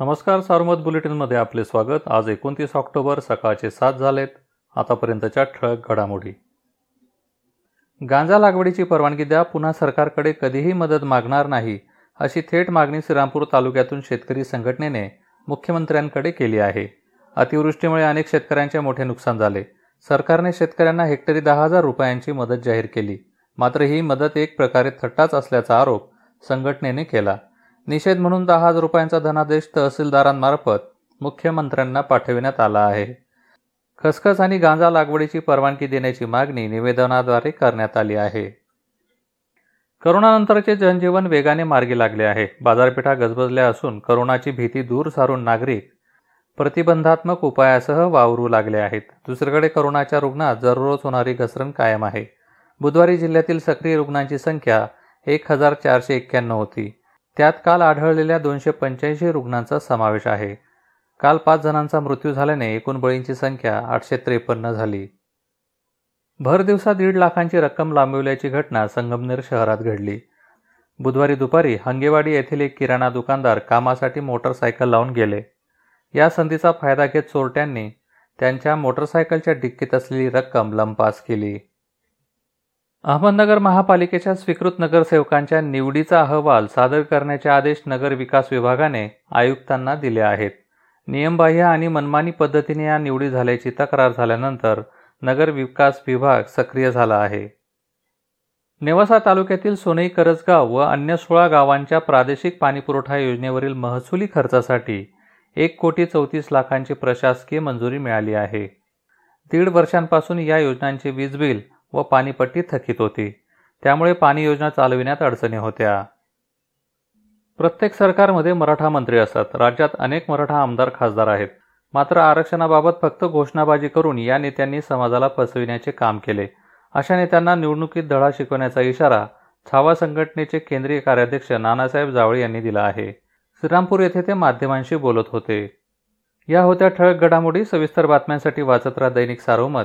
नमस्कार सार्वमत बुलेटिनमध्ये आपले स्वागत. आज एकोणतीस ऑक्टोबर सकाळचे सात झालेत. आतापर्यंतच्या ठळक घडामोडी. गांजा लागवडीची परवानगी द्या. पुन्हा सरकारकडे कधीही मदत मागणार नाही अशी थेट मागणी श्रीरामपूर तालुक्यातून शेतकरी संघटनेने मुख्यमंत्र्यांकडे केली आहे. अतिवृष्टीमुळे अनेक शेतकऱ्यांचे मोठे नुकसान झाले. सरकारने शेतकऱ्यांना हेक्टरी दहा हजार रुपयांची मदत जाहीर केली. मात्र ही मदत एक प्रकारे थट्टाच असल्याचा आरोप संघटनेने केला. निषेध म्हणून दहा हजार रुपयांचा धनादेश तहसीलदारांमार्फत मुख्यमंत्र्यांना पाठविण्यात आला आहे. खसखस आणि गांजा लागवडीची परवानगी देण्याची मागणी निवेदनाद्वारे करण्यात आली आहे. करोनानंतरचे जनजीवन वेगाने मार्गी लागले आहे. बाजारपेठा गजबजल्या असून करोनाची भीती दूर सारून नागरिक प्रतिबंधात्मक उपायासह वावरू लागले आहेत. दुसरीकडे करोनाच्या रुग्णात दररोज होणारी घसरण कायम आहे. बुधवारी जिल्ह्यातील सक्रिय रुग्णांची संख्या एक हजार चारशे एक्क्याण्णव होती. त्यात काल आढळलेल्या दोनशे पंच्याऐंशी रुग्णांचा समावेश आहे. काल पाच जणांचा मृत्यू झाल्याने एकूण बळींची संख्या आठशे त्रेपन्न झाली. भर दिवसा दीड लाखांची रक्कम लांबविल्याची घटना संगमनेर शहरात घडली. बुधवारी दुपारी हंगेवाडी येथील एक किराणा दुकानदार कामासाठी मोटरसायकल लावून गेले. या संधीचा फायदा घेत चोरट्यांनी त्यांच्या मोटरसायकलच्या डिक्कीत असलेली रक्कम लंपास केली. अहमदनगर महापालिकेच्या स्वीकृत नगरसेवकांच्या निवडीचा अहवाल सादर करण्याचे आदेश नगर विकास विभागाने आयुक्तांना दिले आहेत. नियमबाह्य आणि मनमानी पद्धतीने या निवडी झाल्याची तक्रार झाल्यानंतर नगर विकास विभाग सक्रिय झाला आहे. नेवासा तालुक्यातील सोनई करजगाव व अन्य सोळा गावांच्या प्रादेशिक पाणीपुरवठा योजनेवरील महसुली खर्चासाठी एक कोटी चौतीस लाखांची प्रशासकीय मंजुरी मिळाली आहे. दीड वर्षांपासून या योजनांचे वीज बिल व पाणीपट्टी थकीत होती. त्यामुळे पाणी योजना चालविण्यात अडचणी होत्या. प्रत्येक सरकारमध्ये मराठा मंत्री असतात. राज्यात अनेक मराठा आमदार खासदार आहेत. मात्र आरक्षणाबाबत फक्त घोषणाबाजी करून या नेत्यांनी समाजाला फसविण्याचे काम केले. अशा नेत्यांना निवडणुकीत धडा शिकवण्याचा इशारा छावा संघटनेचे केंद्रीय कार्याध्यक्ष नानासाहेब जावळे यांनी दिला आहे. श्रीरामपूर येथे ते माध्यमांशी बोलत होते. या होत्या ठळक घडामोडी. सविस्तर बातम्यांसाठी वाचत राहा दैनिक सारोमत.